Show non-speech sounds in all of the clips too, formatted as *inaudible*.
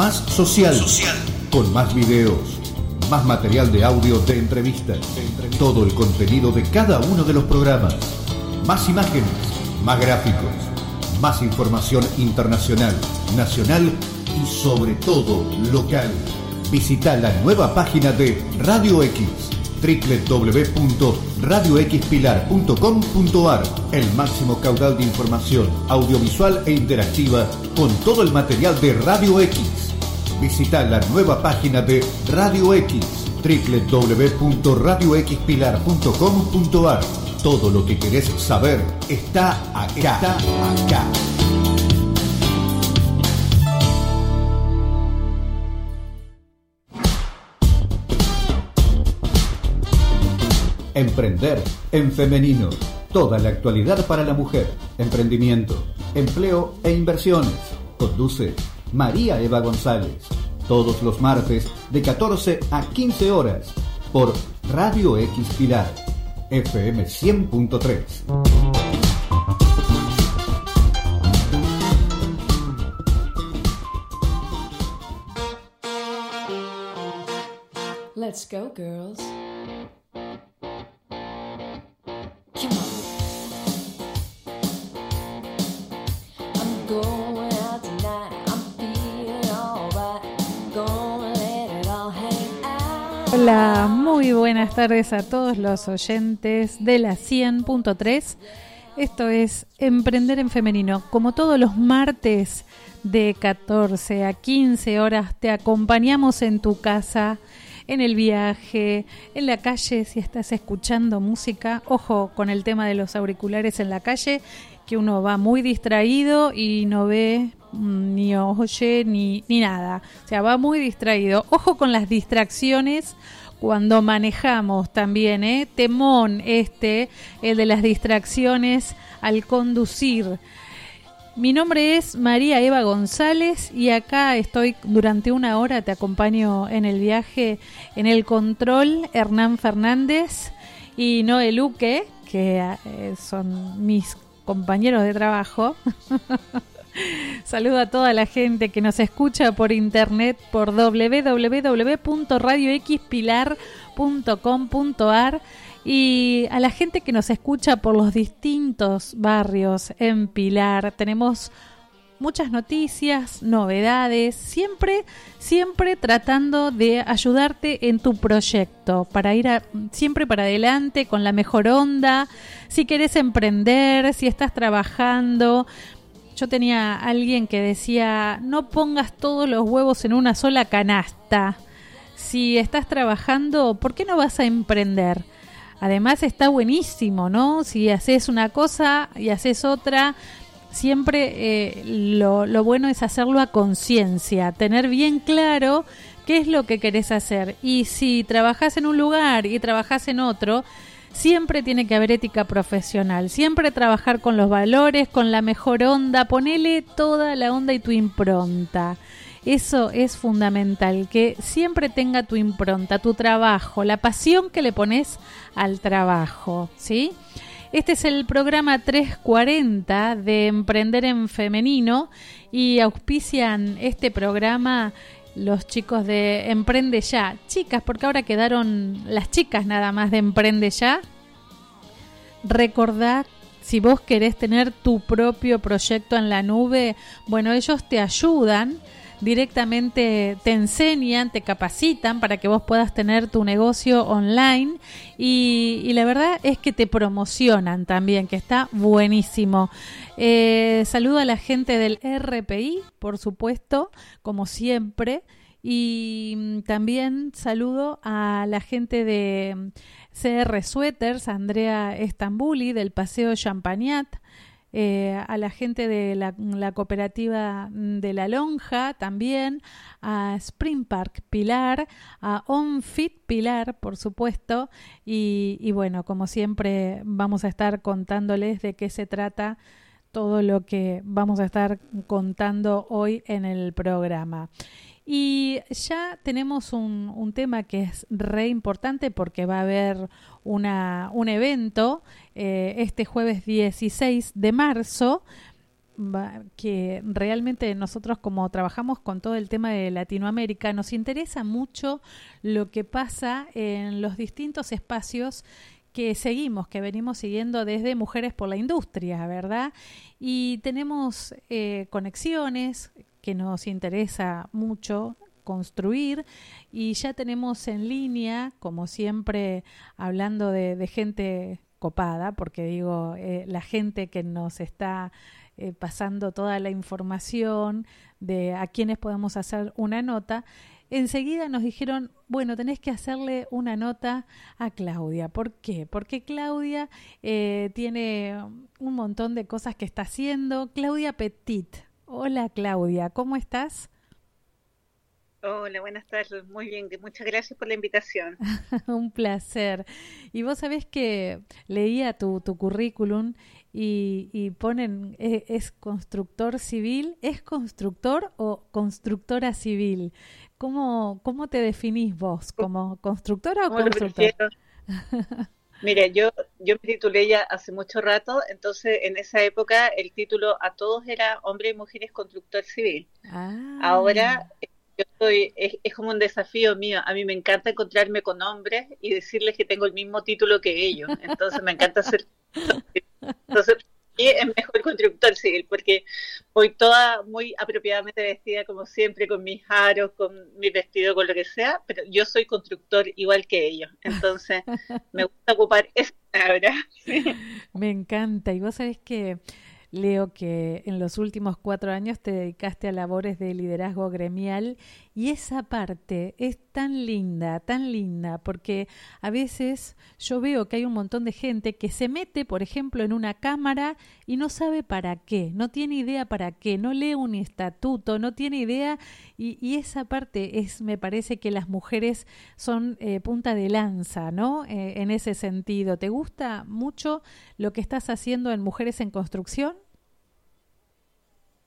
más social, con más videos, más material de audio de entrevistas, todo el contenido de cada uno de los programas, más imágenes, más gráficos, más información internacional, nacional y sobre todo local. Visita la nueva página de Radio X www.radioxpilar.com.ar El máximo caudal de información audiovisual e interactiva con todo el material de Radio X. Visita la nueva página de Radio X www.radioxpilar.com.ar Todo lo que querés saber está acá. Está acá. Emprender en femenino. Toda la actualidad para la mujer. Emprendimiento, empleo e inversiones. Conduce María Eva González. Todos los martes de 14 a 15 horas por Radio X Pilar. FM 100.3. Let's go, girls. Hola, muy buenas tardes a todos los oyentes de la 100.3. Esto es Emprender en Femenino. Como todos los martes de 14 a 15 horas, te acompañamos en tu casa, en el viaje, en la calle, si estás escuchando música. Ojo con el tema de los auriculares en la calle, que uno va muy distraído y no ve mm, ni oye ni, ni nada. O sea, va muy distraído. Ojo con las distracciones cuando manejamos también, ¿eh? Temón este, el de las distracciones al conducir. Mi nombre es María Eva González y acá estoy durante una hora, te acompaño en el viaje, en el control, Hernán Fernández y Noé Luque, que eh, son mis compañeros de trabajo. *laughs* Saludo a toda la gente que nos escucha por internet por www.radioxpilar.com.ar y a la gente que nos escucha por los distintos barrios en Pilar. Tenemos muchas noticias, novedades, siempre, siempre tratando de ayudarte en tu proyecto, para ir siempre para adelante con la mejor onda, si querés emprender, si estás trabajando. Yo tenía alguien que decía, no pongas todos los huevos en una sola canasta. Si estás trabajando, ¿por qué no vas a emprender? Además está buenísimo, ¿no? Si haces una cosa y haces otra, siempre eh, lo, lo bueno es hacerlo a conciencia, tener bien claro qué es lo que querés hacer. Y si trabajas en un lugar y trabajas en otro, siempre tiene que haber ética profesional, siempre trabajar con los valores, con la mejor onda, ponele toda la onda y tu impronta. Eso es fundamental, que siempre tenga tu impronta, tu trabajo, la pasión que le pones al trabajo, ¿sí? Este es el programa 340 de Emprender en Femenino y auspician este programa los chicos de Emprende Ya. Chicas, porque ahora quedaron las chicas nada más de Emprende Ya. Recordad si vos querés tener tu propio proyecto en la nube, bueno, ellos te ayudan directamente te enseñan, te capacitan para que vos puedas tener tu negocio online y, la verdad es que te promocionan también, que está buenísimo. Eh, saludo a la gente del RPI, por supuesto, como siempre. Y también saludo a la gente de CR Sweaters, Andrea Estambuli del Paseo Champagnat, eh, a la gente de la, cooperativa de La Lonja también, a Spring Park Pilar, a OnFit Pilar, por supuesto, y, y bueno, como siempre vamos a estar contándoles de qué se trata todo lo que vamos a estar contando hoy en el programa. Y ya tenemos un, un, tema que es re importante porque va a haber una, un evento eh, este jueves 16 de marzo. que realmente nosotros como trabajamos con todo el tema de Latinoamérica, nos interesa mucho lo que pasa en los distintos espacios que seguimos, que venimos siguiendo desde Mujeres por la Industria, ¿verdad? Y tenemos eh, conexiones que nos interesa mucho construir y ya tenemos en línea, como siempre, hablando de, gente copada, porque digo, eh, la gente que nos está eh, pasando toda la información de a quienes podemos hacer una nota, enseguida nos dijeron, bueno, tenés que hacerle una nota a Claudia. ¿Por qué? Porque Claudia eh, tiene un montón de cosas que está haciendo. Claudia Petit. Hola Claudia, ¿cómo estás? Hola, buenas tardes. Muy bien, muchas gracias por la invitación. *laughs* un placer. Y vos sabés que leía tu, tu currículum y, ponen, e, es, constructor civil, ¿es constructor o constructora civil? ¿Cómo, cómo te definís vos? ¿Como constructora o constructor? *laughs* Mire, yo, yo me titulé ya hace mucho rato, entonces en esa época el título a todos era Hombre y Mujeres Constructor Civil. Ah. Ahora yo estoy, es, es, como un desafío mío. A mí me encanta encontrarme con hombres y decirles que tengo el mismo título que ellos. Entonces me encanta hacer entonces, es mejor constructor civil, porque voy toda muy apropiadamente vestida, como siempre, con mis aros, con mi vestido, con lo que sea, pero yo soy constructor igual que ellos. Entonces, me gusta ocupar esa palabra. *laughs* Me encanta. Y vos sabés que Leo que en los últimos cuatro años te dedicaste a labores de liderazgo gremial y esa parte es tan linda, tan linda, porque a veces yo veo que hay un montón de gente que se mete, por ejemplo, en una cámara y no sabe para qué, no tiene idea para qué, no lee un estatuto, no tiene idea y, esa parte es, me parece que las mujeres son eh, punta de lanza, ¿no? Eh, en ese sentido. ¿Te gusta mucho lo que estás haciendo en Mujeres en Construcción?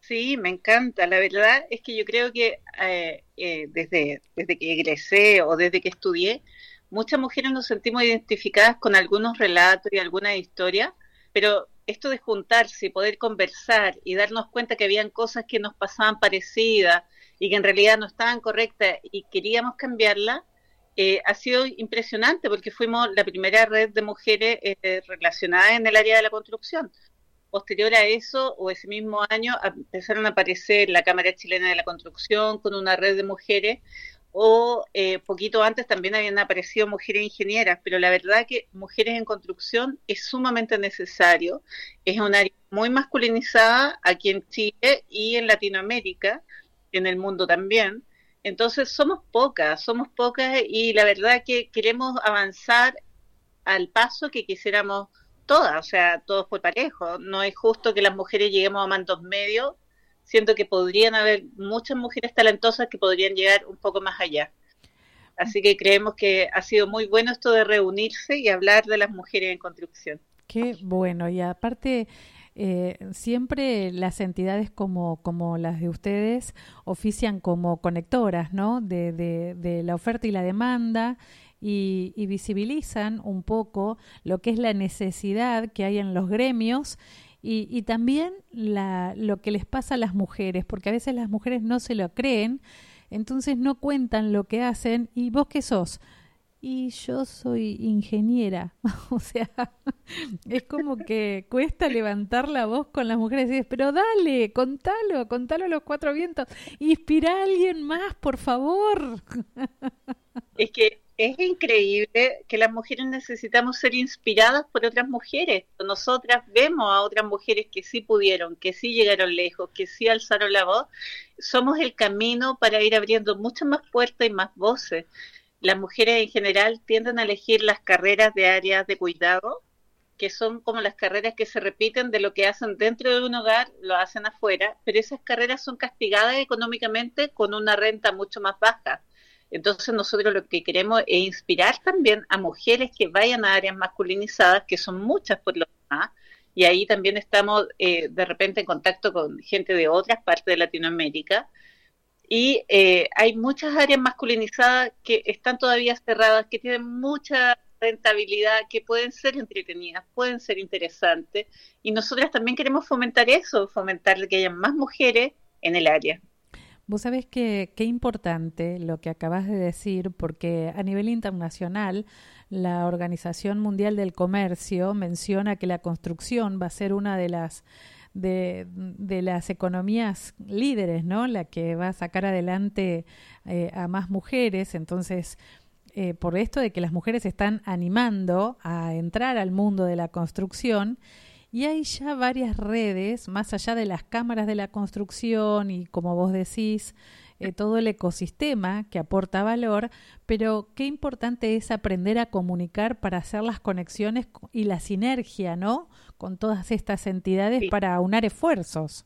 Sí, me encanta. La verdad es que yo creo que eh, eh, desde, desde que egresé o desde que estudié, muchas mujeres nos sentimos identificadas con algunos relatos y alguna historia, pero esto de juntarse y poder conversar y darnos cuenta que habían cosas que nos pasaban parecidas y que en realidad no estaban correctas y queríamos cambiarla, eh, ha sido impresionante porque fuimos la primera red de mujeres relacionadas en el área de la construcción posterior a eso, o ese mismo año, empezaron a aparecer la Cámara Chilena de la Construcción con una red de mujeres, o eh, poquito antes también habían aparecido mujeres ingenieras, pero la verdad que mujeres en construcción es sumamente necesario, es un área muy masculinizada aquí en Chile y en Latinoamérica, en el mundo también. Entonces somos pocas, somos pocas y la verdad que queremos avanzar al paso que quisiéramos todas, o sea, todos por parejo. No es justo que las mujeres lleguemos a mandos medios, siento que podrían haber muchas mujeres talentosas que podrían llegar un poco más allá. Así que creemos que ha sido muy bueno esto de reunirse y hablar de las mujeres en construcción. Qué bueno, y aparte... Eh, siempre las entidades como, como las de ustedes ofician como conectoras ¿no? de, de la oferta y la demanda y, visibilizan un poco lo que es la necesidad que hay en los gremios y, y, también la, lo que les pasa a las mujeres, porque a veces las mujeres no se lo creen, entonces no cuentan lo que hacen. ¿Y vos qué sos? Y yo soy ingeniera. *laughs* o sea, *laughs* es como que cuesta levantar la voz con las mujeres y decir, pero dale, contalo, contalo a los cuatro vientos. Inspira a alguien más, por favor. *laughs* es que es increíble que las mujeres necesitamos ser inspiradas por otras mujeres. Nosotras vemos a otras mujeres que sí pudieron, que sí llegaron lejos, que sí alzaron la voz. Somos el camino para ir abriendo muchas más puertas y más voces. Las mujeres en general tienden a elegir las carreras de áreas de cuidado, que son como las carreras que se repiten de lo que hacen dentro de un hogar, lo hacen afuera, pero esas carreras son castigadas económicamente con una renta mucho más baja entonces nosotros lo que queremos es inspirar también a mujeres que vayan a áreas masculinizadas, que son muchas por lo demás, y ahí también estamos eh, de repente en contacto con gente de otras partes de Latinoamérica. Y eh, hay muchas áreas masculinizadas que están todavía cerradas, que tienen mucha rentabilidad que pueden ser entretenidas, pueden ser interesantes y nosotras también queremos fomentar eso, fomentar que haya más mujeres en el área. Vos sabés que qué importante lo que acabas de decir, porque a nivel internacional la Organización Mundial del Comercio menciona que la construcción va a ser una de las de, las economías líderes, ¿no? La que va a sacar adelante eh, a más mujeres. Entonces, eh, por esto de que las mujeres están animando a entrar al mundo de la construcción y hay ya varias redes, más allá de las cámaras de la construcción y como vos decís, eh, todo el ecosistema que aporta valor, pero qué importante es aprender a comunicar para hacer las conexiones y la sinergia, ¿no? Con todas estas entidades para aunar esfuerzos.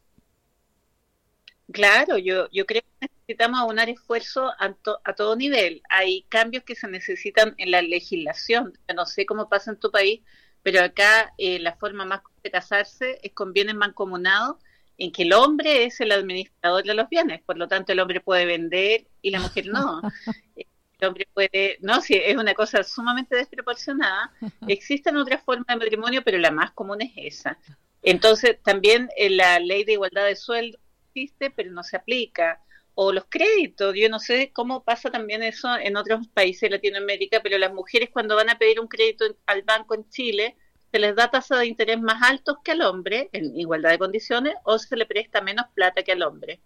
Claro, yo, yo creo que necesitamos aunar esfuerzos a, a, todo nivel. Hay cambios que se necesitan en la legislación. no sé cómo pasa en tu país, pero acá eh, la forma más de casarse es con bienes mancomunados en que el hombre es el administrador de los bienes, por lo tanto el hombre puede vender y la mujer no. *laughs* El hombre puede, no, sí, es una cosa sumamente desproporcionada. *laughs* Existen otras formas de matrimonio, pero la más común es esa. Entonces, también eh, la ley de igualdad de sueldo existe, pero no se aplica. O los créditos, yo no sé cómo pasa también eso en otros países de Latinoamérica, pero las mujeres cuando van a pedir un crédito al banco en Chile, se les da tasa de interés más altos que al hombre, en igualdad de condiciones, o se le presta menos plata que al hombre.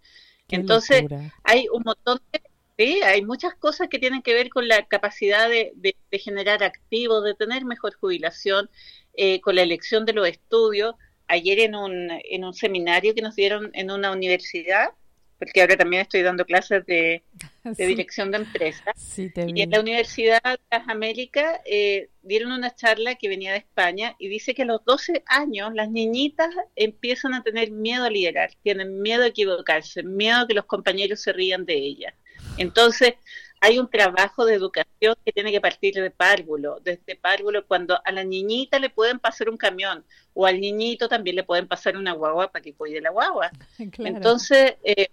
Entonces, hay un montón de... Sí, hay muchas cosas que tienen que ver con la capacidad de, generar activos, de tener mejor jubilación, eh, con la elección de los estudios. Ayer en un, en un seminario que nos dieron en una universidad, porque ahora también estoy dando clases de, *laughs* dirección de empresas. y en la Universidad de las Américas eh, dieron una charla que venía de España y dice que a los 12 años las niñitas empiezan a tener miedo a liderar, tienen miedo a equivocarse, miedo a que los compañeros se rían de ellas. Entonces, hay un trabajo de educación que tiene que partir de párvulo, desde párvulo cuando a la niñita le pueden pasar un camión o al niñito también le pueden pasar una guagua para que cuide la guagua. *laughs* Entonces, eh,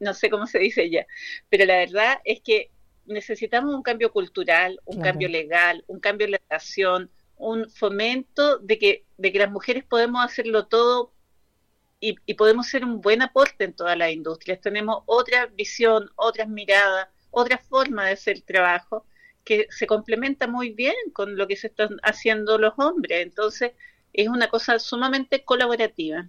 no sé cómo se dice ya, pero la verdad es que necesitamos un cambio cultural, un cambio legal, un cambio en la relación, un fomento de que, de que las mujeres podemos hacerlo todo y, y, podemos ser un buen aporte en todas las industrias. Tenemos otra visión, otras miradas, otra forma de hacer trabajo que se complementa muy bien con lo que se están haciendo los hombres. Entonces, es una cosa sumamente colaborativa.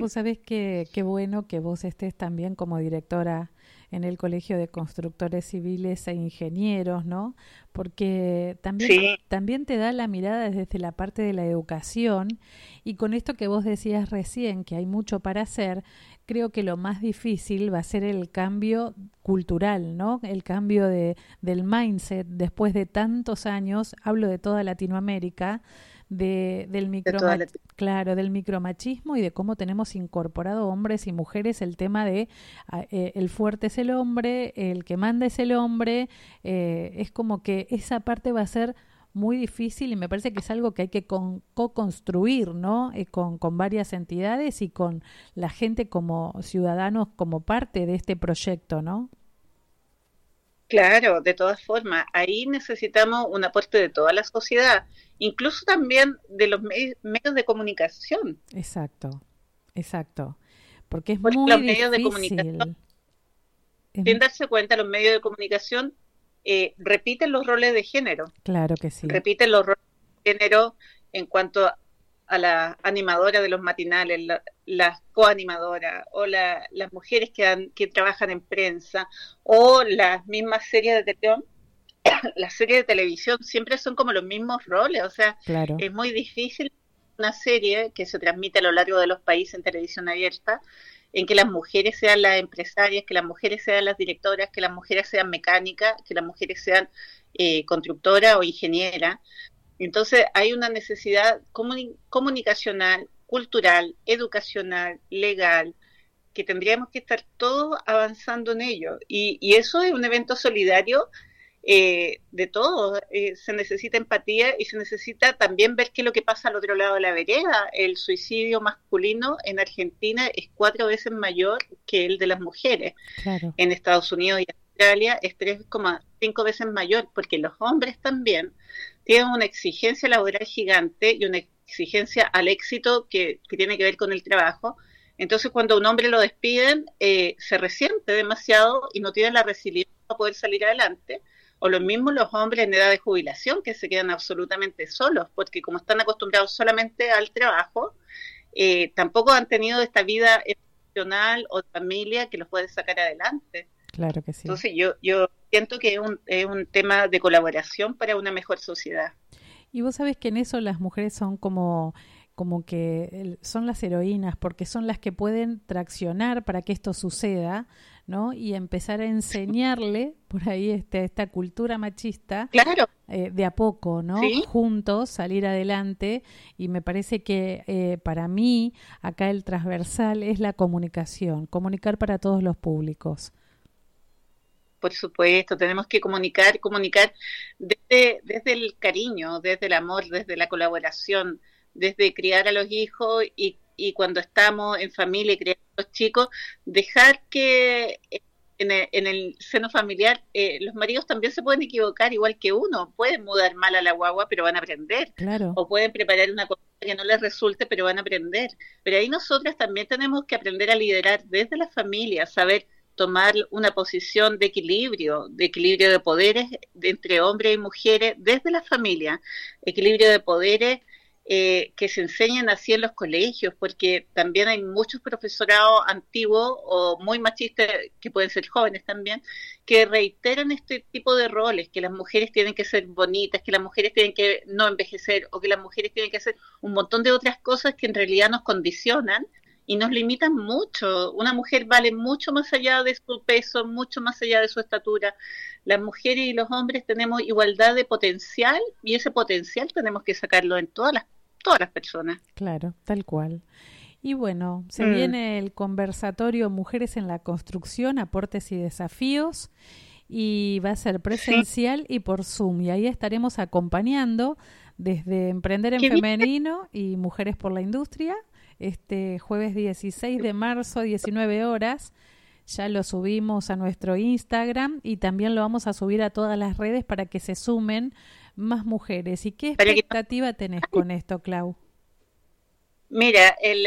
Vos sabés que qué bueno que vos estés también como directora en el Colegio de Constructores Civiles e Ingenieros, ¿no? Porque también, también te da la mirada desde la parte de la educación y con esto que vos decías recién, que hay mucho para hacer, creo que lo más difícil va a ser el cambio cultural, ¿no? El cambio de, del mindset después de tantos años, hablo de toda Latinoamérica, de, del micro claro del micromachismo y de cómo tenemos incorporado hombres y mujeres el tema de ah, eh, el fuerte es el hombre el que manda es el hombre eh, es como que esa parte va a ser muy difícil y me parece que es algo que hay que co-construir, ¿no? Eh, con, con varias entidades y con la gente como ciudadanos como parte de este proyecto, ¿no? Claro, de todas formas, ahí necesitamos un aporte de toda la sociedad, incluso también de los medios de comunicación. Exacto, exacto, porque es muy los medios de comunicación, sin darse cuenta, los medios de comunicación eh, repiten los roles de género. Claro que sí. Repiten los roles de género en cuanto a la animadora de los matinales, la, las coanimadoras o las mujeres que, que trabajan en prensa o las mismas series de televisión, *coughs* las series de televisión siempre son como los mismos roles, o sea, es muy difícil una serie que se transmite a lo largo de los países en televisión abierta, en que las mujeres sean las empresarias, que las mujeres sean las directoras, que las mujeres sean mecánicas, que las mujeres sean eh, constructoras o ingenieras. Entonces hay una necesidad comunicacional, cultural, educacional, legal, que tendríamos que estar todos avanzando en ello. Y, eso es un evento solidario eh, de todos. Eh, se necesita empatía y se necesita también ver qué es lo que pasa al otro lado de la vereda. El suicidio masculino en Argentina es cuatro veces mayor que el de las mujeres. En Estados Unidos y Australia es 3,5 veces mayor, porque los hombres también tienen una exigencia laboral gigante y una exigencia al éxito que, tiene que ver con el trabajo. Entonces, cuando un hombre lo despiden, eh, se resiente demasiado y no tiene la resiliencia para poder salir adelante. O lo mismo los hombres en edad de jubilación, que se quedan absolutamente solos, porque como están acostumbrados solamente al trabajo, eh, tampoco han tenido esta vida emocional o familia que los puede sacar adelante. Claro que sí. Entonces yo, yo siento que es un, es un tema de colaboración para una mejor sociedad. Y vos sabés que en eso las mujeres son como como que son las heroínas porque son las que pueden traccionar para que esto suceda, ¿no? Y empezar a enseñarle *laughs* por ahí este, esta cultura machista claro. Eh, de a poco, ¿no? Juntos salir adelante y me parece que eh, para mí acá el transversal es la comunicación, comunicar para todos los públicos. Por supuesto, tenemos que comunicar, comunicar desde, desde el cariño, desde el amor, desde la colaboración, desde criar a los hijos y, y cuando estamos en familia y criando a los chicos, dejar que en el, seno familiar eh, los maridos también se pueden equivocar igual que uno, pueden mudar mal a la guagua, pero van a aprender, claro. o pueden preparar una cosa que no les resulte, pero van a aprender. Pero ahí nosotras también tenemos que aprender a liderar desde la familia, saber tomar una posición de equilibrio, de equilibrio de poderes entre hombres y mujeres desde la familia, equilibrio de poderes eh, que se enseñan así en los colegios, porque también hay muchos profesorados antiguos o muy machistas, que pueden ser jóvenes también, que reiteran este tipo de roles, que las mujeres tienen que ser bonitas, que las mujeres tienen que no envejecer o que las mujeres tienen que hacer un montón de otras cosas que en realidad nos condicionan y nos limitan mucho. Una mujer vale mucho más allá de su peso, mucho más allá de su estatura. Las mujeres y los hombres tenemos igualdad de potencial y ese potencial tenemos que sacarlo en todas las, todas las personas. Claro, tal cual. Y bueno, se mm. viene el conversatorio Mujeres en la Construcción, Aportes y Desafíos y va a ser presencial y por Zoom. Y ahí estaremos acompañando desde Emprender en Femenino y Mujeres por la Industria este jueves 16 de marzo, 19 horas. Ya lo subimos a nuestro Instagram y también lo vamos a subir a todas las redes para que se sumen más mujeres. ¿Y qué expectativa tenés con esto, Clau? Mira, el,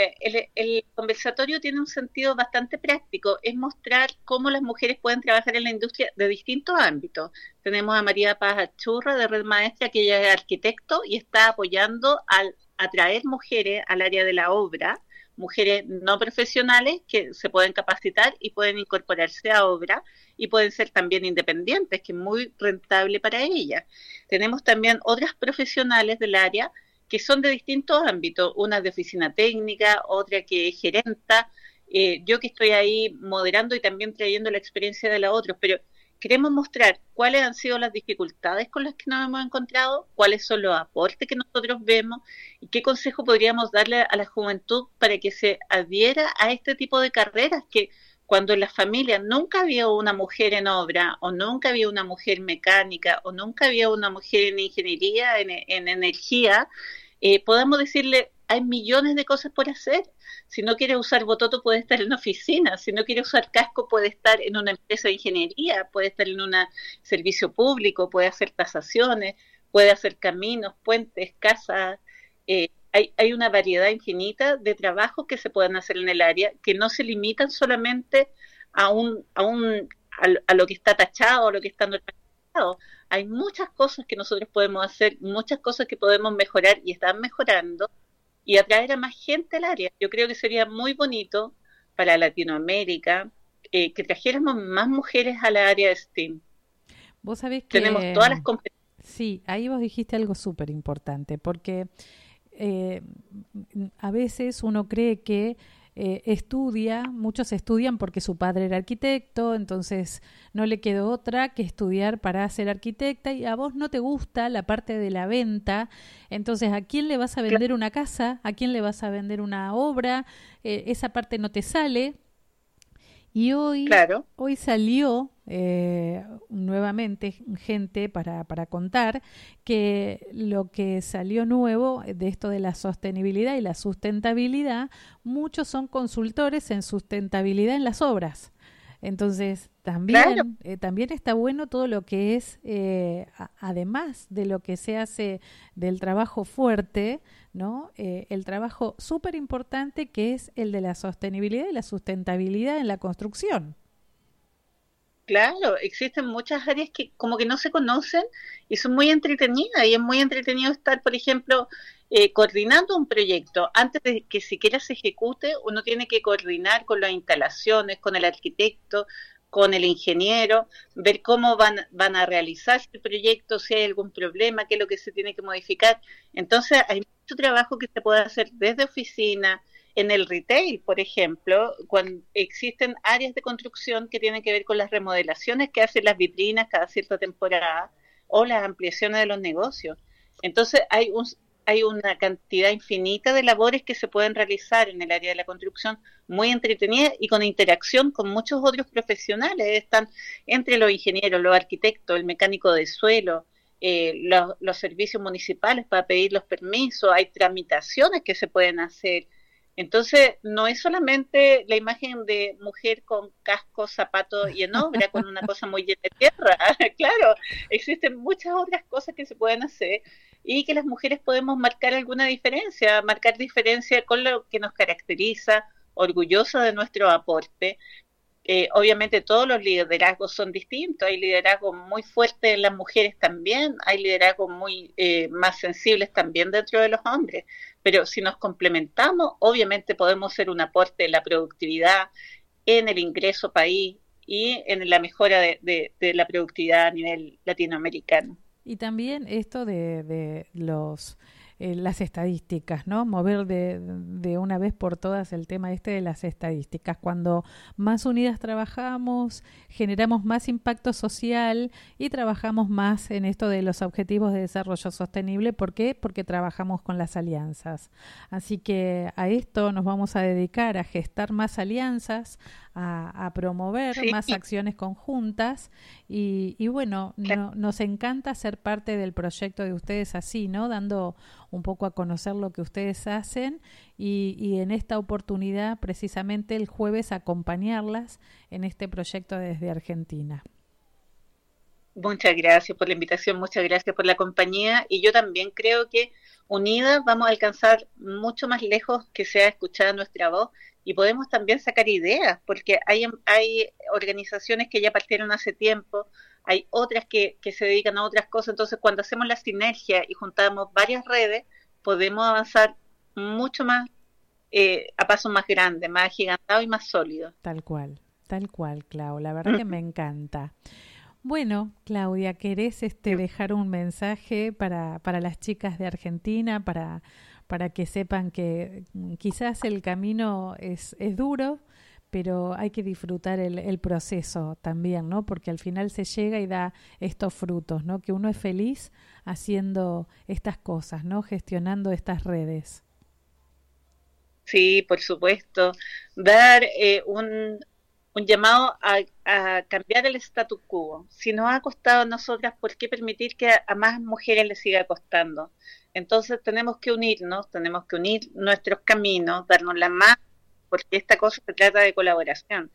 el, conversatorio tiene un sentido bastante práctico, es mostrar cómo las mujeres pueden trabajar en la industria de distintos ámbitos. Tenemos a María Paz Achurra de Red Maestra, que ella es arquitecto y está apoyando al atraer mujeres al área de la obra, mujeres no profesionales que se pueden capacitar y pueden incorporarse a obra y pueden ser también independientes, que es muy rentable para ellas. Tenemos también otras profesionales del área que son de distintos ámbitos, una de oficina técnica, otra que es gerenta, eh, yo que estoy ahí moderando y también trayendo la experiencia de la otros, pero queremos mostrar cuáles han sido las dificultades con las que nos hemos encontrado, cuáles son los aportes que nosotros vemos y qué consejo podríamos darle a la juventud para que se adhiera a este tipo de carreras que cuando en la familia nunca había una mujer en obra o nunca había una mujer mecánica o nunca había una mujer en ingeniería, en, energía, eh, podamos decirle, hay millones de cosas por hacer si no quiere usar bototo puede estar en una oficina, si no quiere usar casco puede estar en una empresa de ingeniería, puede estar en un servicio público, puede hacer tasaciones, puede hacer caminos, puentes, casas. Eh, hay, hay una variedad infinita de trabajos que se pueden hacer en el área que no se limitan solamente a un, a un a, lo que está tachado o lo que está normalizado. Hay muchas cosas que nosotros podemos hacer, muchas cosas que podemos mejorar y están mejorando y atraer a más gente al área. Yo creo que sería muy bonito para Latinoamérica eh, que trajéramos más mujeres al área de STEAM. Vos sabés que... Tenemos todas las competencias. Sí, ahí vos dijiste algo súper importante, porque eh, a veces uno cree que eh, estudia, muchos estudian porque su padre era arquitecto, entonces no le quedó otra que estudiar para ser arquitecta y a vos no te gusta la parte de la venta, entonces ¿a quién le vas a vender una casa? ¿A quién le vas a vender una obra? Eh, esa parte no te sale, y hoy, hoy salió eh, nuevamente gente para, para contar que lo que salió nuevo de esto de la sostenibilidad y la sustentabilidad, muchos son consultores en sustentabilidad en las obras. Entonces, también, eh, también está bueno todo lo que es, eh, además de lo que se hace del trabajo fuerte, ¿no? Eh, el trabajo súper importante que es el de la sostenibilidad y la sustentabilidad en la construcción. Claro, existen muchas áreas que como que no se conocen y son muy entretenidas y es muy entretenido estar, por ejemplo, eh, coordinando un proyecto. Antes de que siquiera se ejecute, uno tiene que coordinar con las instalaciones, con el arquitecto, con el ingeniero, ver cómo van, van a realizar el proyecto, si hay algún problema, qué es lo que se tiene que modificar. Entonces, hay mucho trabajo que se puede hacer desde oficina, en el retail, por ejemplo, cuando existen áreas de construcción que tienen que ver con las remodelaciones que hacen las vitrinas cada cierta temporada o las ampliaciones de los negocios. Entonces hay un, hay una cantidad infinita de labores que se pueden realizar en el área de la construcción muy entretenida y con interacción con muchos otros profesionales. Están entre los ingenieros, los arquitectos, el mecánico de suelo, eh, los, los servicios municipales para pedir los permisos, hay tramitaciones que se pueden hacer, entonces, no es solamente la imagen de mujer con casco, zapato y en obra, con una cosa muy llena de tierra. *laughs* claro, existen muchas otras cosas que se pueden hacer y que las mujeres podemos marcar alguna diferencia, marcar diferencia con lo que nos caracteriza, orgullosa de nuestro aporte. Eh, obviamente todos los liderazgos son distintos, hay liderazgos muy fuertes en las mujeres también, hay liderazgos muy eh, más sensibles también dentro de los hombres, pero si nos complementamos, obviamente podemos ser un aporte en la productividad, en el ingreso país y en la mejora de, la productividad a nivel latinoamericano. Y también esto de, los eh, las estadísticas, ¿no? Mover de, de, una vez por todas el tema este de las estadísticas. Cuando más unidas trabajamos, generamos más impacto social y trabajamos más en esto de los objetivos de desarrollo sostenible. ¿Por qué? Porque trabajamos con las alianzas. Así que a esto nos vamos a dedicar a gestar más alianzas, a, promover más acciones conjuntas y, y bueno, nos encanta ser parte del proyecto de ustedes así, ¿no? Dando un poco a conocer lo que ustedes hacen y, y en esta oportunidad precisamente el jueves acompañarlas en este proyecto desde Argentina. Muchas gracias por la invitación, muchas gracias por la compañía y yo también creo que unidas vamos a alcanzar mucho más lejos que sea escuchada nuestra voz y podemos también sacar ideas, porque hay, hay organizaciones que ya partieron hace tiempo, hay otras que, que se dedican a otras cosas, entonces cuando hacemos la sinergia y juntamos varias redes, podemos avanzar mucho más eh, a pasos más grandes, más agigantados y más sólidos. Tal cual, tal cual, Clau, la verdad que me *laughs* encanta. Bueno, Claudia, ¿querés este, dejar un mensaje para, para las chicas de Argentina, para para que sepan que mm, quizás el camino es, es duro, pero hay que disfrutar el, el, proceso también, ¿no? Porque al final se llega y da estos frutos, ¿no? Que uno es feliz haciendo estas cosas, ¿no? Gestionando estas redes. Sí, por supuesto. Dar eh, un, un llamado a, cambiar el statu quo. Si nos ha costado a nosotras, ¿por qué permitir que a, a más mujeres les siga costando? Entonces tenemos que unirnos, tenemos que unir nuestros caminos, darnos la mano, porque esta cosa se trata de colaboración,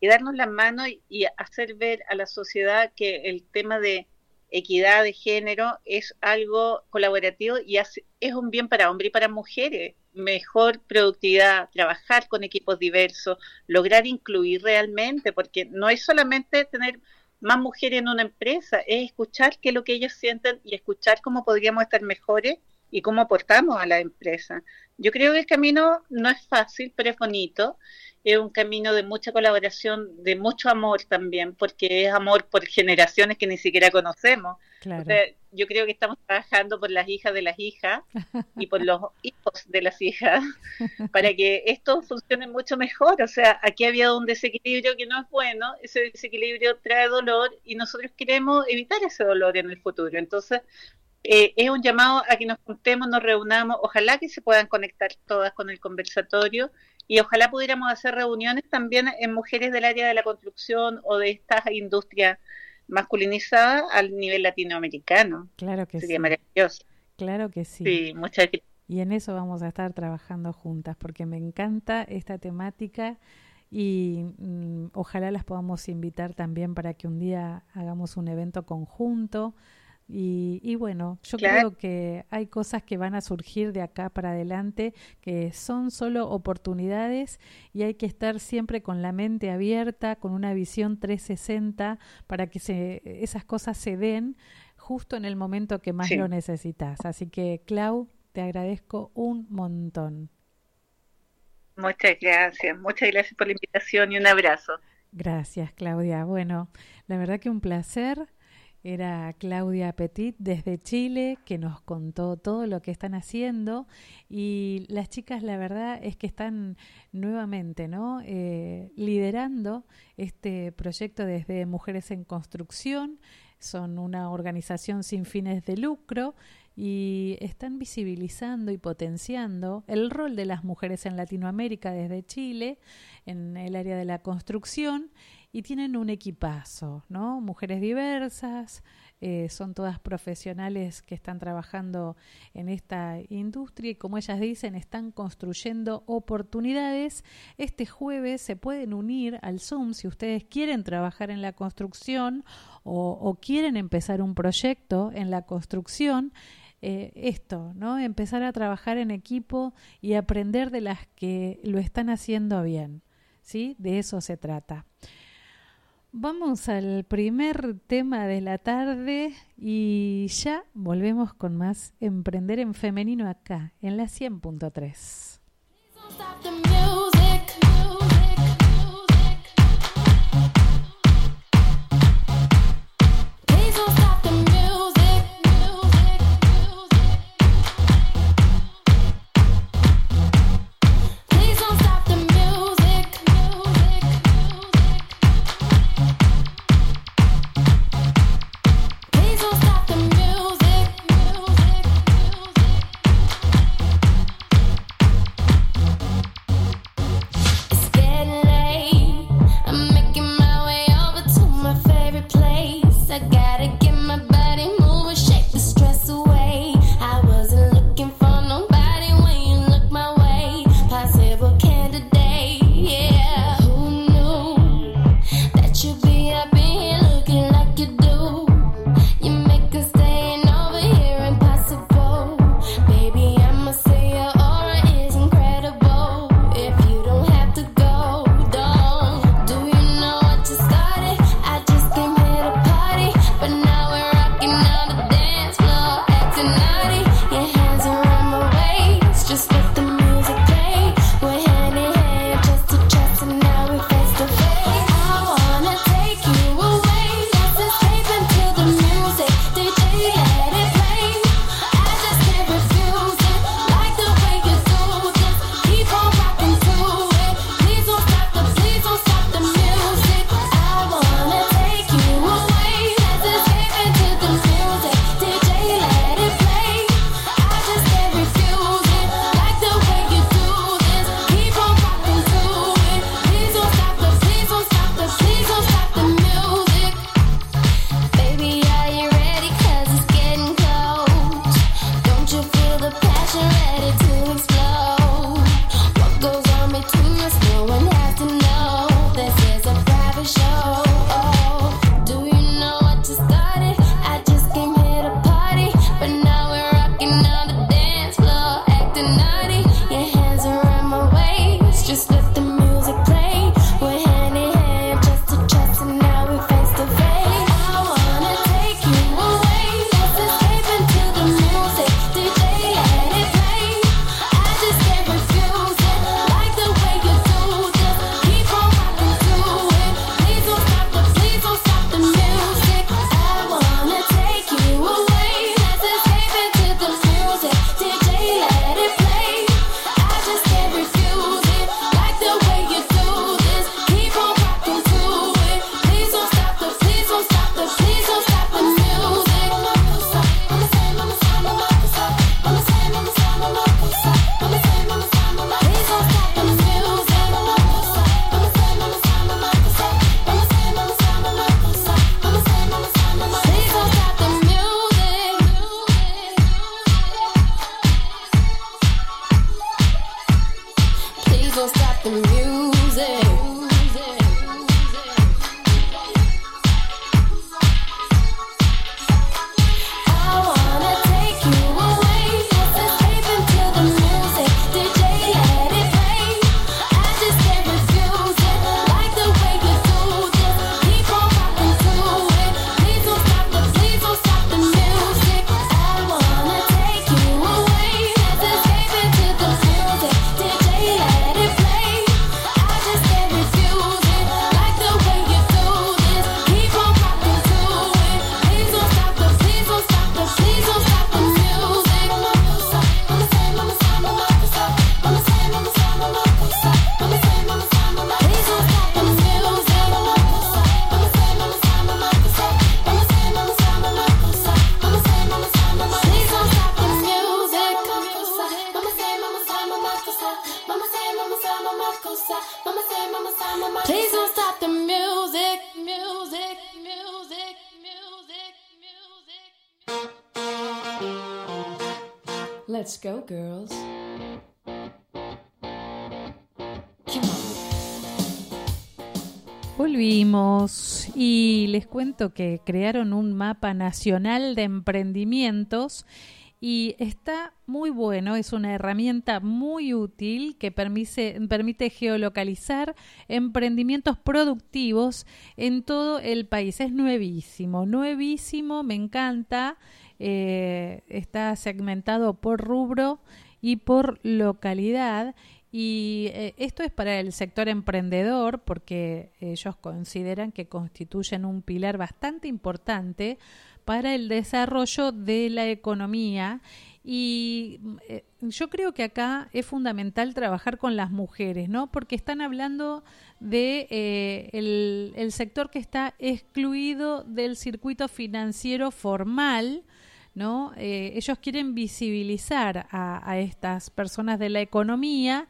y darnos la mano y, hacer ver a la sociedad que el tema de equidad de género es algo colaborativo y es un bien para hombres y para mujeres. Mejor productividad, trabajar con equipos diversos, lograr incluir realmente, porque no es solamente tener más mujeres en una empresa, es escuchar qué es lo que ellos sienten y escuchar cómo podríamos estar mejores y cómo aportamos a la empresa. Yo creo que el camino no es fácil, pero es bonito. Es un camino de mucha colaboración, de mucho amor también, porque es amor por generaciones que ni siquiera conocemos. yo creo que estamos trabajando por las hijas de las hijas y por los *laughs* hijos de las hijas para que esto funcione mucho mejor. O sea, aquí había un desequilibrio que no es bueno, ese desequilibrio trae dolor y nosotros queremos evitar ese dolor en el futuro. Entonces, eh, es un llamado a que nos juntemos, nos reunamos, ojalá que se puedan conectar todas con el conversatorio y ojalá pudiéramos hacer reuniones también en mujeres del área de la construcción o de estas industrias masculinizadas al nivel latinoamericano. Claro que Sería maravilloso. Claro que sí. Sí, muchas gracias. Y en eso vamos a estar trabajando juntas porque me encanta esta temática y mm, ojalá las podamos invitar también para que un día hagamos un evento conjunto. Y, bueno, yo creo que hay cosas que van a surgir de acá para adelante que son solo oportunidades y hay que estar siempre con la mente abierta, con una visión 360 para que se, esas cosas se den justo en el momento que más lo necesitas. Así que, Clau, te agradezco un montón. Muchas gracias, muchas gracias por la invitación y un abrazo. Gracias, Claudia. Bueno, la verdad que un placer era Claudia Petit desde Chile que nos contó todo lo que están haciendo. Y las chicas la verdad es que están nuevamente no eh, liderando este proyecto desde Mujeres en Construcción. Son una organización sin fines de lucro y están visibilizando y potenciando el rol de las mujeres en Latinoamérica desde Chile en el área de la construcción y tienen un equipazo, ¿no? Mujeres diversas, eh, son todas profesionales que están trabajando en esta industria y como ellas dicen, están construyendo oportunidades. Este jueves se pueden unir al Zoom si ustedes quieren trabajar en la construcción o, quieren empezar un proyecto en la construcción. Eh, esto, ¿no? Empezar a trabajar en equipo y aprender de las que lo están haciendo bien, ¿sí? De eso se trata. Vamos al primer tema de la tarde y ya volvemos con más Emprender en Femenino acá, en la 100.3. cuento que crearon un mapa nacional de emprendimientos y está muy bueno, es una herramienta muy útil que permite, permite geolocalizar emprendimientos productivos en todo el país. Es nuevísimo, nuevísimo, me encanta. Eh, está segmentado por rubro y por localidad. Y eh, esto es para el sector emprendedor porque ellos consideran que constituyen un pilar bastante importante para el desarrollo de la economía y eh, yo creo que acá es fundamental trabajar con las mujeres, ¿no? Porque están hablando de eh, el, sector que está excluido del circuito financiero formal, ¿no? Eh, ellos quieren visibilizar a, estas personas de la economía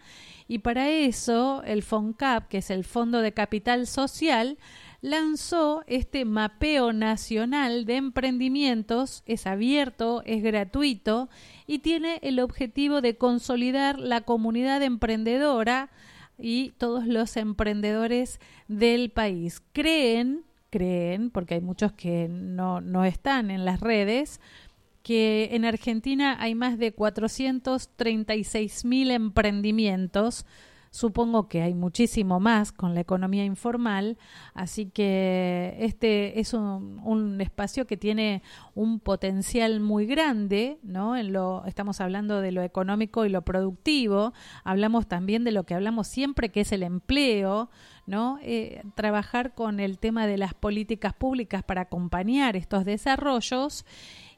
y para eso el FONCAP, que es el Fondo de Capital Social, lanzó este mapeo nacional de emprendimientos, es abierto, es gratuito y tiene el objetivo de consolidar la comunidad emprendedora y todos los emprendedores del país. Creen, creen, porque hay muchos que no, no están en las redes, que en Argentina hay más de 436 mil emprendimientos, Supongo que hay muchísimo más con la economía informal, así que este es un, espacio que tiene un potencial muy grande, ¿no? En lo, estamos hablando de lo económico y lo productivo, hablamos también de lo que hablamos siempre, que es el empleo, ¿no? Eh, trabajar con el tema de las políticas públicas para acompañar estos desarrollos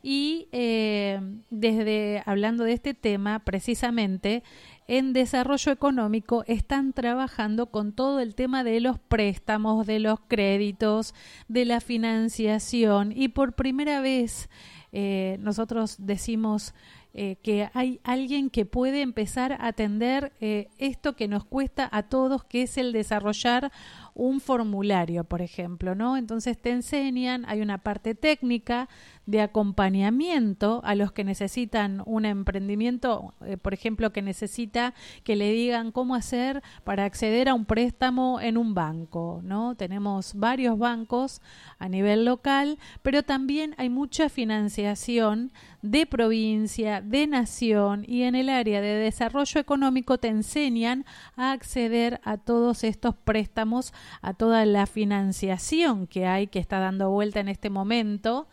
y eh, desde hablando de este tema precisamente en desarrollo económico están trabajando con todo el tema de los préstamos, de los créditos, de la financiación. Y por primera vez eh, nosotros decimos eh, que hay alguien que puede empezar a atender eh, esto que nos cuesta a todos, que es el desarrollar un formulario, por ejemplo, ¿no? Entonces te enseñan, hay una parte técnica de acompañamiento a los que necesitan un emprendimiento, eh, por ejemplo, que necesita que le digan cómo hacer para acceder a un préstamo en un banco, ¿no? Tenemos varios bancos a nivel local, pero también hay mucha financiación de provincia, de nación y en el área de desarrollo económico te enseñan a acceder a todos estos préstamos a toda la financiación que hay, que está dando vuelta en este momento.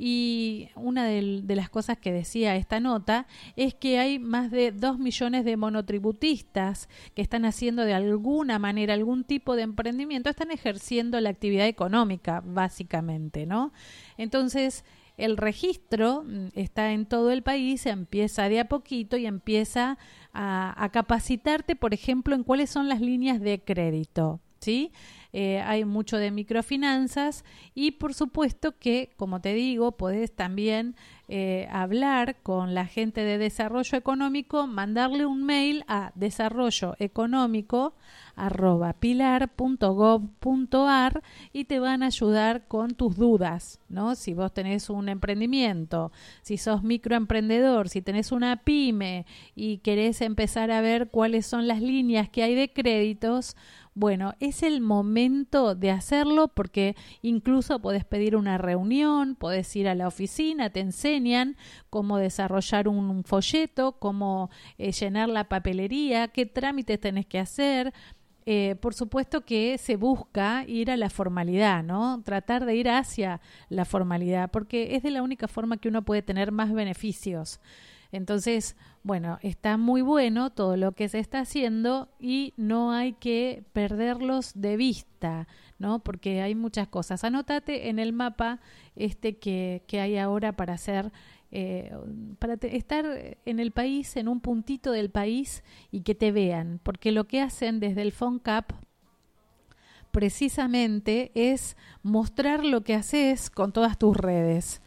Y una de, las cosas que decía esta nota es que hay más de dos millones de monotributistas que están haciendo de alguna manera algún tipo de emprendimiento, están ejerciendo la actividad económica, básicamente, ¿no? Entonces, el registro mm, está en todo el país, empieza de a poquito y empieza a capacitarte, por ejemplo, en cuáles son las líneas de crédito. ¿Sí? Eh, hay mucho de microfinanzas y por supuesto que, como te digo, podés también eh, hablar con la gente de desarrollo económico, mandarle un mail a desarrollo económico arroba pilar.gov.ar y te van a ayudar con tus dudas, ¿no? Si vos tenés un emprendimiento, si sos microemprendedor, si tenés una pyme y querés empezar a ver cuáles son las líneas que hay de créditos, bueno, es el momento de hacerlo porque incluso podés pedir una reunión, podés ir a la oficina, te enseñan cómo desarrollar un folleto, cómo eh, llenar la papelería, qué trámites tenés que hacer. Eh, por supuesto que se busca ir a la formalidad, ¿no? Tratar de ir hacia la formalidad, porque es de la única forma que uno puede tener más beneficios. Entonces, bueno, está muy bueno todo lo que se está haciendo y no hay que perderlos de vista, ¿no? Porque hay muchas cosas. Anótate en el mapa este que, que hay ahora para hacer, eh, para estar en el país, en un puntito del país y que te vean, porque lo que hacen desde el FONCAP precisamente es mostrar lo que haces con todas tus redes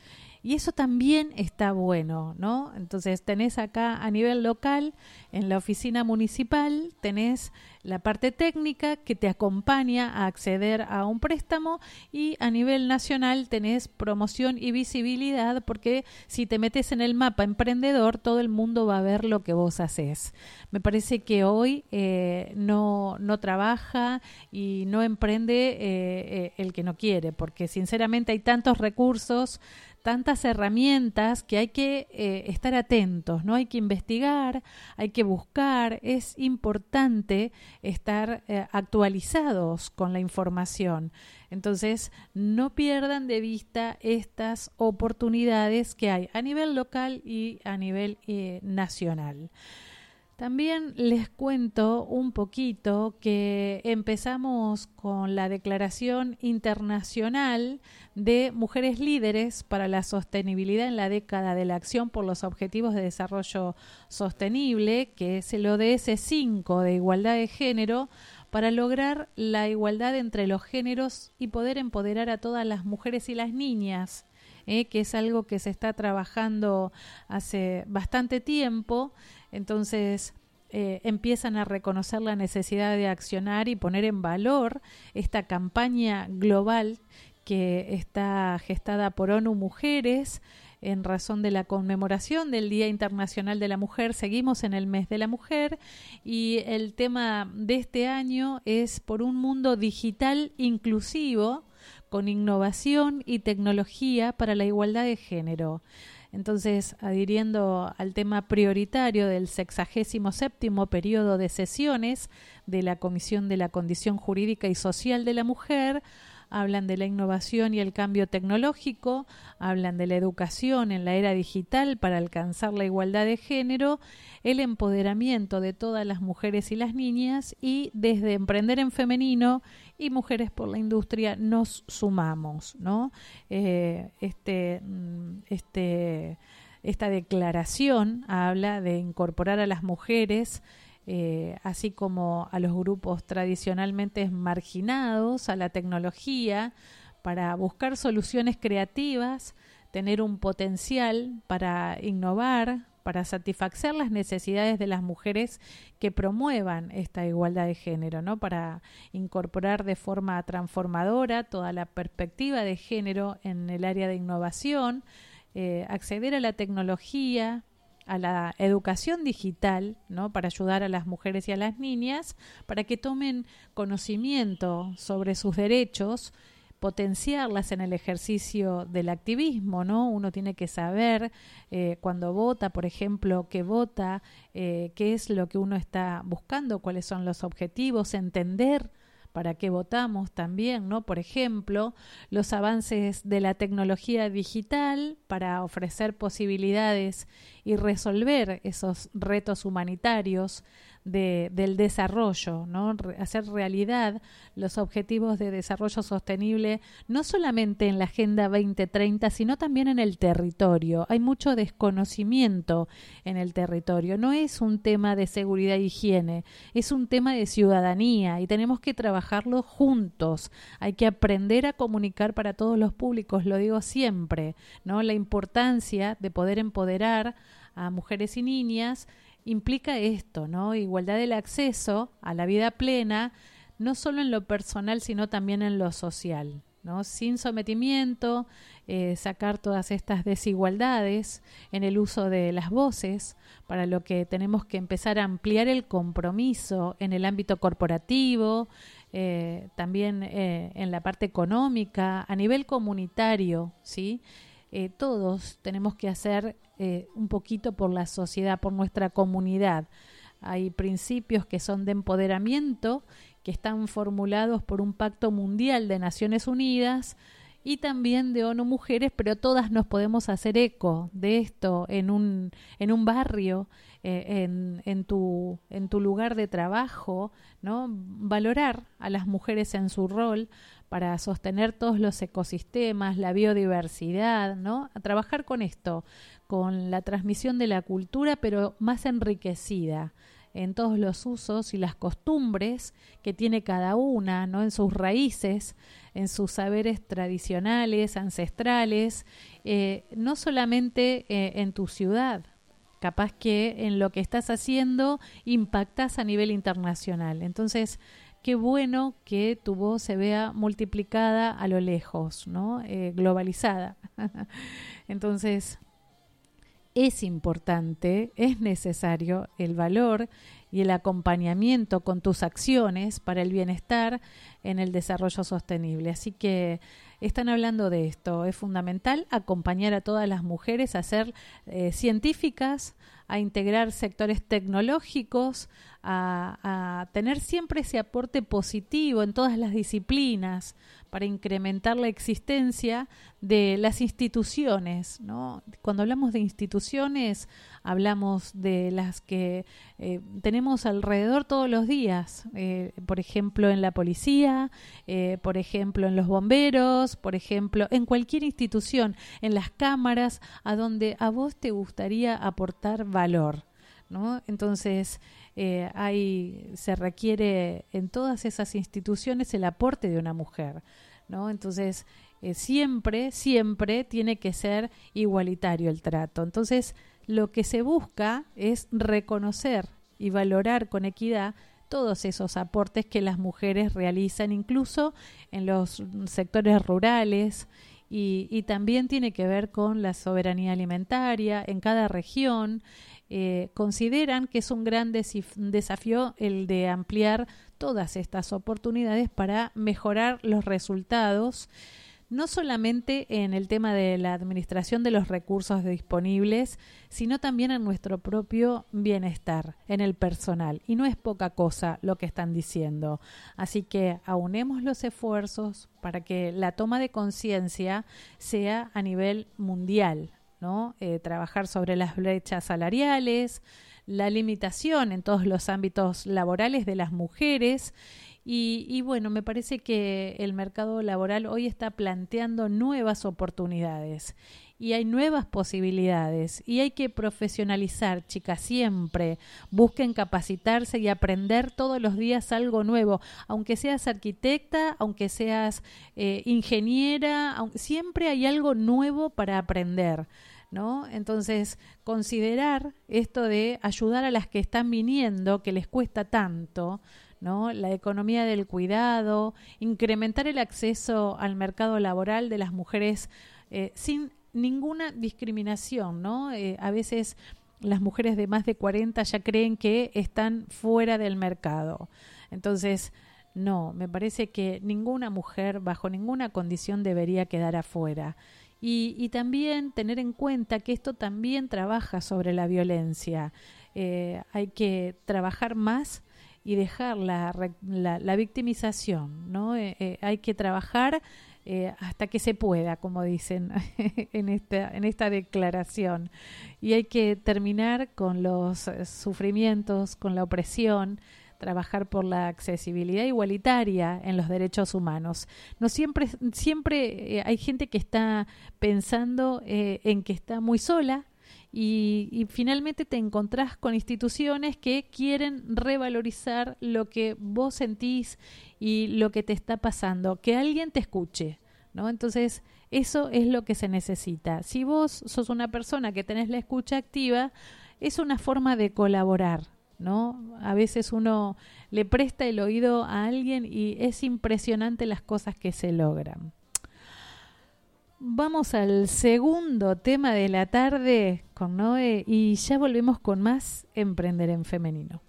Y eso también está bueno, ¿no? Entonces tenés acá a nivel local, en la oficina municipal, tenés la parte técnica que te acompaña a acceder a un préstamo y a nivel nacional tenés promoción y visibilidad porque si te metes en el mapa emprendedor, todo el mundo va a ver lo que vos haces. Me parece que hoy eh, no, no trabaja y no emprende eh, eh, el que no quiere, porque sinceramente hay tantos recursos tantas herramientas que hay que eh, estar atentos, ¿no? Hay que investigar, hay que buscar, es importante estar eh, actualizados con la información. Entonces, no pierdan de vista estas oportunidades que hay a nivel local y a nivel eh, nacional. También les cuento un poquito que empezamos con la Declaración Internacional de Mujeres Líderes para la Sostenibilidad en la década de la acción por los Objetivos de Desarrollo Sostenible, que es el ODS 5 de Igualdad de Género, para lograr la igualdad entre los géneros y poder empoderar a todas las mujeres y las niñas. ¿Eh? que es algo que se está trabajando hace bastante tiempo entonces, eh, empiezan a reconocer la necesidad de accionar y poner en valor esta campaña global que está gestada por ONU Mujeres en razón de la conmemoración del Día Internacional de la Mujer. Seguimos en el mes de la mujer y el tema de este año es por un mundo digital inclusivo con innovación y tecnología para la igualdad de género. Entonces, adhiriendo al tema prioritario del sexagésimo séptimo periodo de sesiones de la Comisión de la Condición Jurídica y Social de la Mujer, hablan de la innovación y el cambio tecnológico, hablan de la educación en la era digital para alcanzar la igualdad de género, el empoderamiento de todas las mujeres y las niñas y desde Emprender en Femenino y Mujeres por la Industria nos sumamos, ¿no? Eh, este, mm, este, esta declaración habla de incorporar a las mujeres eh, así como a los grupos tradicionalmente marginados, a la tecnología, para buscar soluciones creativas, tener un potencial para innovar, para satisfacer las necesidades de las mujeres que promuevan esta igualdad de género, ¿no? Para incorporar de forma transformadora toda la perspectiva de género en el área de innovación, eh, acceder a la tecnología, a la educación digital, ¿no? Para ayudar a las mujeres y a las niñas para que tomen conocimiento sobre sus derechos, potenciarlas en el ejercicio del activismo, ¿no? Uno tiene que saber eh, cuando vota, por ejemplo, qué vota, eh, qué es lo que uno está buscando, cuáles son los objetivos, entender para qué votamos también, ¿no? Por ejemplo, los avances de la tecnología digital para ofrecer posibilidades y resolver esos retos humanitarios de, del desarrollo, ¿no? hacer realidad los objetivos de desarrollo sostenible, no solamente en la Agenda 2030, sino también en el territorio. Hay mucho desconocimiento en el territorio. No es un tema de seguridad e higiene, es un tema de ciudadanía y tenemos que trabajarlo juntos. Hay que aprender a comunicar para todos los públicos, lo digo siempre, ¿no? La importancia de poder empoderar a mujeres y niñas implica esto, ¿no? Igualdad del acceso a la vida plena, no solo en lo personal, sino también en lo social. ¿no? sin sometimiento, eh, sacar todas estas desigualdades en el uso de las voces, para lo que tenemos que empezar a ampliar el compromiso en el ámbito corporativo, eh, también eh, en la parte económica, a nivel comunitario, ¿sí? Eh, todos tenemos que hacer eh, un poquito por la sociedad, por nuestra comunidad. Hay principios que son de empoderamiento, que están formulados por un pacto mundial de Naciones Unidas y también de ONU Mujeres, pero todas nos podemos hacer eco de esto en un, en un barrio, eh, en, en, tu, en tu lugar de trabajo, ¿no? Valorar a las mujeres en su rol, para sostener todos los ecosistemas, la biodiversidad, ¿no? A trabajar con esto, con la transmisión de la cultura, pero más enriquecida. En todos los usos y las costumbres que tiene cada una, ¿no? En sus raíces, en sus saberes tradicionales, ancestrales, eh, no solamente eh, en tu ciudad, capaz que en lo que estás haciendo impactas a nivel internacional. Entonces, qué bueno que tu voz se vea multiplicada a lo lejos, ¿no? Eh, globalizada. *laughs* Entonces, es importante, es necesario el valor y el acompañamiento con tus acciones para el bienestar en el desarrollo sostenible. Así que están hablando de esto. Es fundamental acompañar a todas las mujeres a ser eh, científicas, a integrar sectores tecnológicos, a, tener siempre ese aporte positivo en todas las disciplinas para incrementar la existencia de las instituciones. ¿no? Cuando hablamos de instituciones, hablamos de las que eh, tenemos alrededor todos los días, eh, por ejemplo en la policía, por ejemplo en los bomberos, por ejemplo, en cualquier institución, en las cámaras, a donde a vos te gustaría aportar valor. ¿No? Entonces, eh, hay, se requiere en todas esas instituciones el aporte de una mujer, ¿no? Entonces, eh, siempre, siempre tiene que ser igualitario el trato. Entonces, lo que se busca es reconocer y valorar con equidad todos esos aportes que las mujeres realizan, incluso en los sectores rurales, y, también tiene que ver con la soberanía alimentaria en cada región. Eh, consideran que es un gran desafío el de ampliar todas estas oportunidades para mejorar los resultados no solamente en el tema de la administración de los recursos disponibles, sino también en nuestro propio bienestar, en el personal. Y no es poca cosa lo que están diciendo. Así que aunemos los esfuerzos para que la toma de conciencia sea a nivel mundial, ¿no? Eh, trabajar sobre las brechas salariales, la limitación en todos los ámbitos laborales de las mujeres y, bueno, me parece que el mercado laboral hoy está planteando nuevas oportunidades y hay nuevas posibilidades y hay que profesionalizar, chicas, siempre. Busquen capacitarse y aprender todos los días algo nuevo, aunque seas arquitecta, aunque seas eh, ingeniera, siempre hay algo nuevo para aprender. ¿No? Entonces, considerar esto de ayudar a las que están viniendo, que les cuesta tanto, ¿no? La economía del cuidado, incrementar el acceso al mercado laboral de las mujeres eh, sin ninguna discriminación, ¿no? Eh, a veces las mujeres de más de 40 ya creen que están fuera del mercado. Entonces, no, me parece que ninguna mujer bajo ninguna condición debería quedar afuera. Y, y también tener en cuenta que esto también trabaja sobre la violencia. Eh, hay que trabajar más y dejar la, la, victimización, ¿no? Eh, eh, hay que trabajar eh, hasta que se pueda, como dicen *laughs* en esta, en esta declaración. Y hay que terminar con los sufrimientos, con la opresión, trabajar por la accesibilidad igualitaria en los derechos humanos. No siempre, siempre hay gente que está pensando en que está muy sola, y, finalmente te encontrás con instituciones que quieren revalorizar lo que vos sentís y lo que te está pasando, que alguien te escuche, ¿no? Entonces, eso es lo que se necesita. Si vos sos una persona que tenés la escucha activa, es una forma de colaborar, A veces uno le presta el oído a alguien y es impresionante las cosas que se logran. Vamos al segundo tema de la tarde con Noé y ya volvemos con más Emprender en Femenino.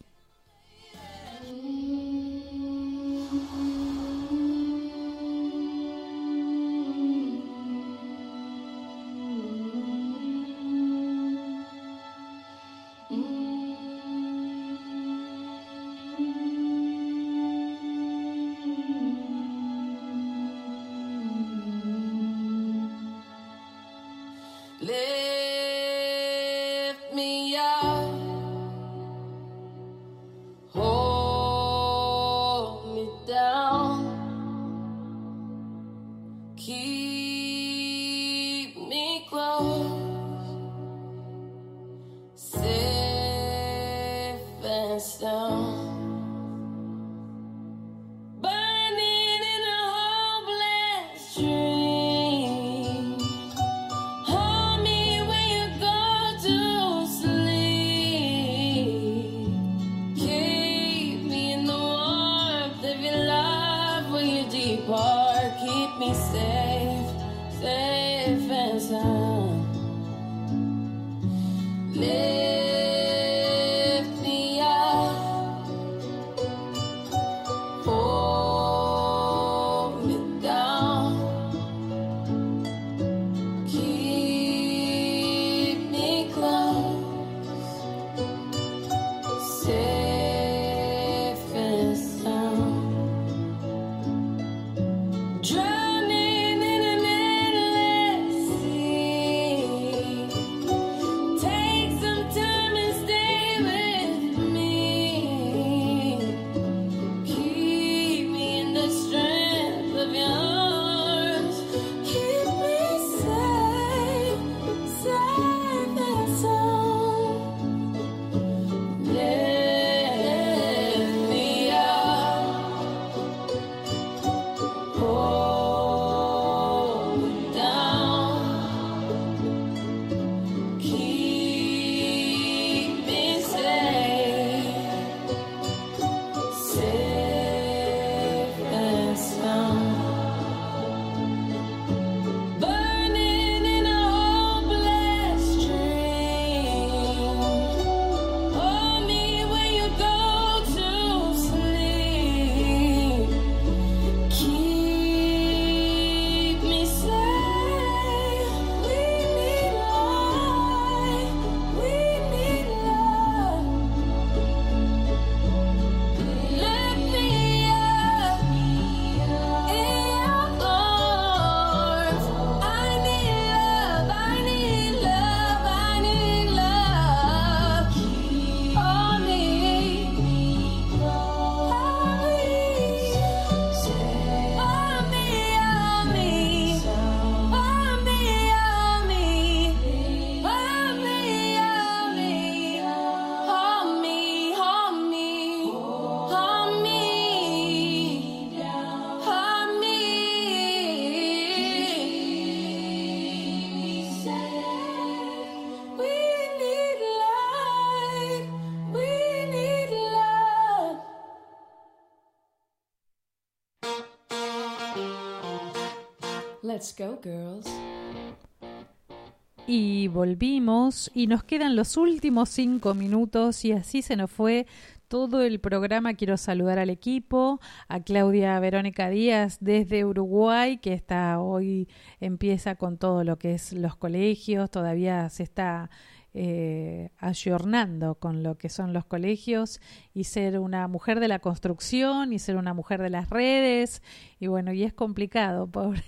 Y volvimos y nos quedan los últimos cinco minutos y así se nos fue todo el programa. Quiero saludar al equipo, a Claudia Verónica Díaz desde Uruguay, que está hoy, empieza con todo lo que es los colegios, todavía se está eh, ayornando con lo que son los colegios y ser una mujer de la construcción y ser una mujer de las redes y bueno, y es complicado, *laughs* pobre.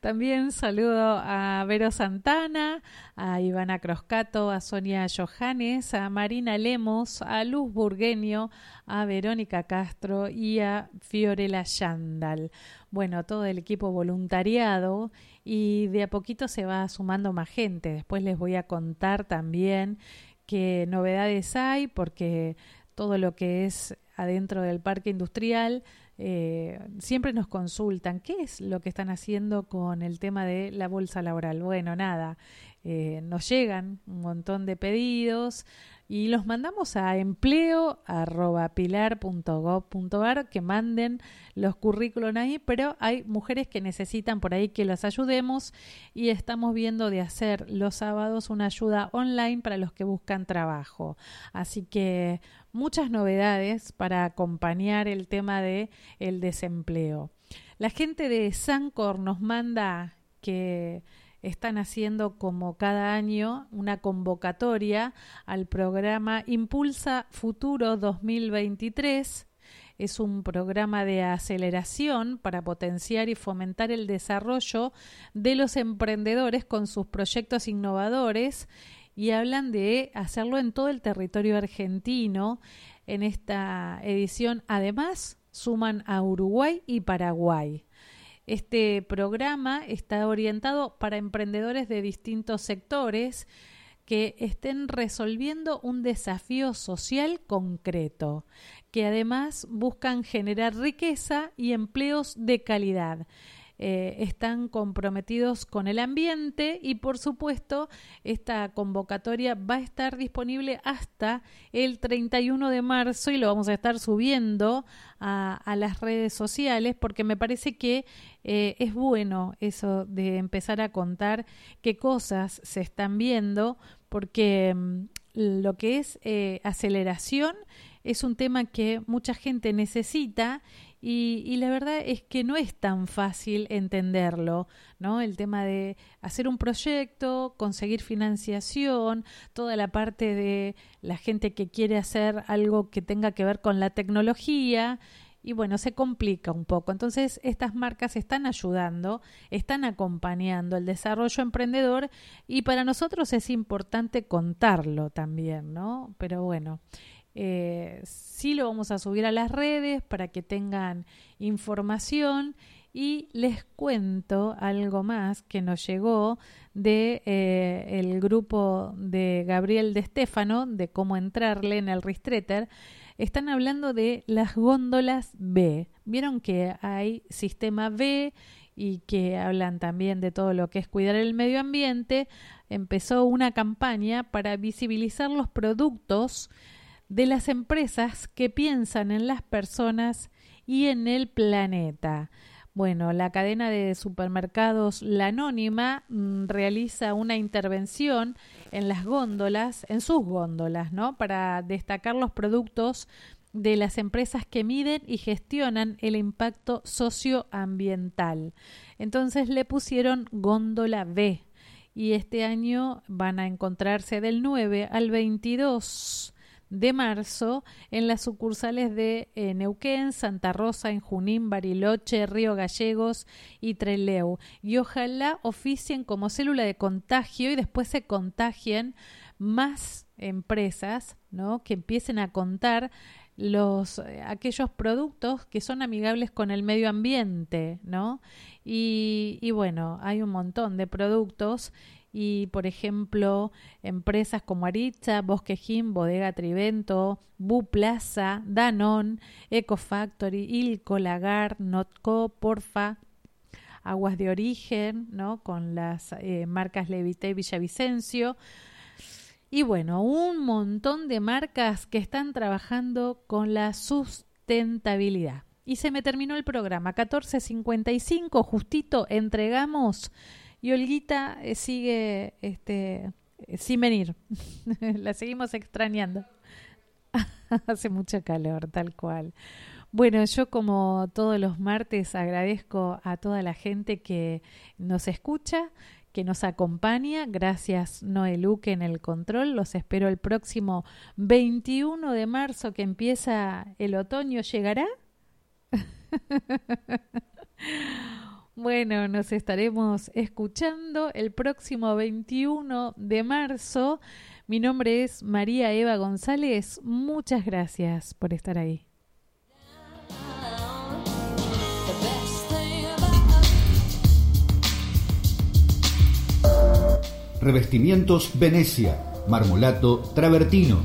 También saludo a Vero Santana, a Ivana Croscato, a Sonia Johannes, a Marina Lemos, a Luz Burgueño, a Verónica Castro y a Fiorella Yandal. Bueno, todo el equipo voluntariado y de a poquito se va sumando más gente. Después les voy a contar también qué novedades hay porque todo lo que es adentro del parque industrial eh, siempre nos consultan qué es lo que están haciendo con el tema de la bolsa laboral. Bueno, nada, eh, nos llegan un montón de pedidos y los mandamos a empleo.pilar.gov.ar que manden los currículos ahí, pero hay mujeres que necesitan por ahí que las ayudemos y estamos viendo de hacer los sábados una ayuda online para los que buscan trabajo. Así que muchas novedades para acompañar el tema de el desempleo. La gente de Sancor nos manda que están haciendo como cada año una convocatoria al programa Impulsa Futuro 2023. Es un programa de aceleración para potenciar y fomentar el desarrollo de los emprendedores con sus proyectos innovadores y hablan de hacerlo en todo el territorio argentino. En esta edición, además, suman a Uruguay y Paraguay. Este programa está orientado para emprendedores de distintos sectores que estén resolviendo un desafío social concreto, que además buscan generar riqueza y empleos de calidad. Eh, están comprometidos con el ambiente y por supuesto esta convocatoria va a estar disponible hasta el 31 de marzo y lo vamos a estar subiendo a, las redes sociales porque me parece que eh, es bueno eso de empezar a contar qué cosas se están viendo porque mm, lo que es eh, aceleración es un tema que mucha gente necesita y, la verdad es que no es tan fácil entenderlo, ¿no? El tema de hacer un proyecto, conseguir financiación, toda la parte de la gente que quiere hacer algo que tenga que ver con la tecnología y bueno, se complica un poco. Entonces, estas marcas están ayudando, están acompañando el desarrollo emprendedor y para nosotros es importante contarlo también, ¿no? Pero bueno, eh, sí lo vamos a subir a las redes para que tengan información. Y les cuento algo más que nos llegó de eh, el grupo de Gabriel de Stefano de cómo entrarle en el Ristretter están hablando de las góndolas B. Vieron que hay sistema B y que hablan también de todo lo que es cuidar el medio ambiente empezó una campaña para visibilizar los productos de las empresas que piensan en las personas y en el planeta. Bueno, la cadena de supermercados La Anónima mm, realiza una intervención en las góndolas, en sus góndolas, ¿no? Para destacar los productos de las empresas que miden y gestionan el impacto socioambiental. Entonces le pusieron góndola B y este año van a encontrarse del 9 al 22 de marzo en las sucursales de eh, Neuquén, Santa Rosa, en Junín, Bariloche, Río Gallegos y Treleu. Y ojalá oficien como célula de contagio y después se contagien más empresas, ¿no? Que empiecen a contar los eh, aquellos productos que son amigables con el medio ambiente, ¿no? Y, y bueno, hay un montón de productos y, por ejemplo, empresas como Aritza, Bosquejín, Bodega Trivento, Bu Plaza, Danon, Ecofactory, Ilco, Lagar, Notco, Porfa, Aguas de Origen, ¿no? Con las eh, marcas Levité y Villavicencio. Y bueno, un montón de marcas que están trabajando con la sustentabilidad. Y se me terminó el programa. 14.55, justito, entregamos y Olguita eh, sigue este, eh, sin venir. *laughs* La seguimos extrañando. *laughs* Hace mucho calor, tal cual. Bueno, yo como todos los martes agradezco a toda la gente que nos escucha, que nos acompaña. Gracias Noé Luque en el control. Los espero el próximo 21 de marzo que empieza el otoño. ¿Llegará? *laughs* Bueno, nos estaremos escuchando el próximo 21 de marzo. Mi nombre es María Eva González. Muchas gracias por estar ahí. Revestimientos Venecia, marmolato travertino,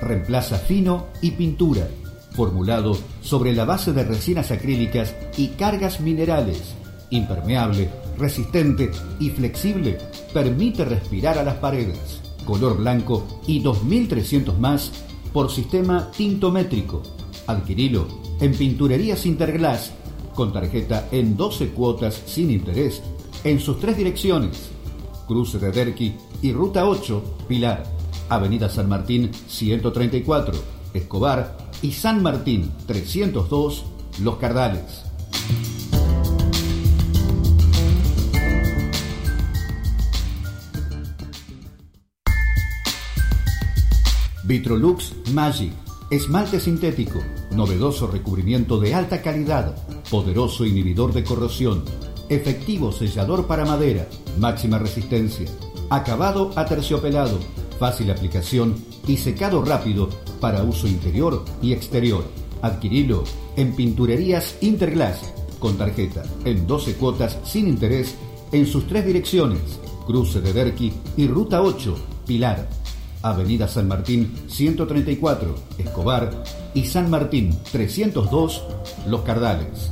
reemplaza fino y pintura, formulado sobre la base de resinas acrílicas y cargas minerales impermeable, resistente y flexible, permite respirar a las paredes. Color blanco y 2300 más por sistema tintométrico. Adquirilo en Pinturerías Interglass con tarjeta en 12 cuotas sin interés en sus tres direcciones. Cruce de Derqui y Ruta 8, Pilar. Avenida San Martín 134, Escobar y San Martín 302, Los Cardales. Vitrolux Magic. Esmalte sintético, novedoso recubrimiento de alta calidad, poderoso inhibidor de corrosión, efectivo sellador para madera, máxima resistencia, acabado aterciopelado, fácil aplicación y secado rápido para uso interior y exterior. Adquirilo en Pinturerías Interglass con tarjeta en 12 cuotas sin interés en sus tres direcciones, Cruce de Derqui y Ruta 8, Pilar. Avenida San Martín 134, Escobar, y San Martín 302, Los Cardales.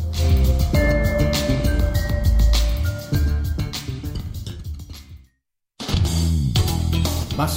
Más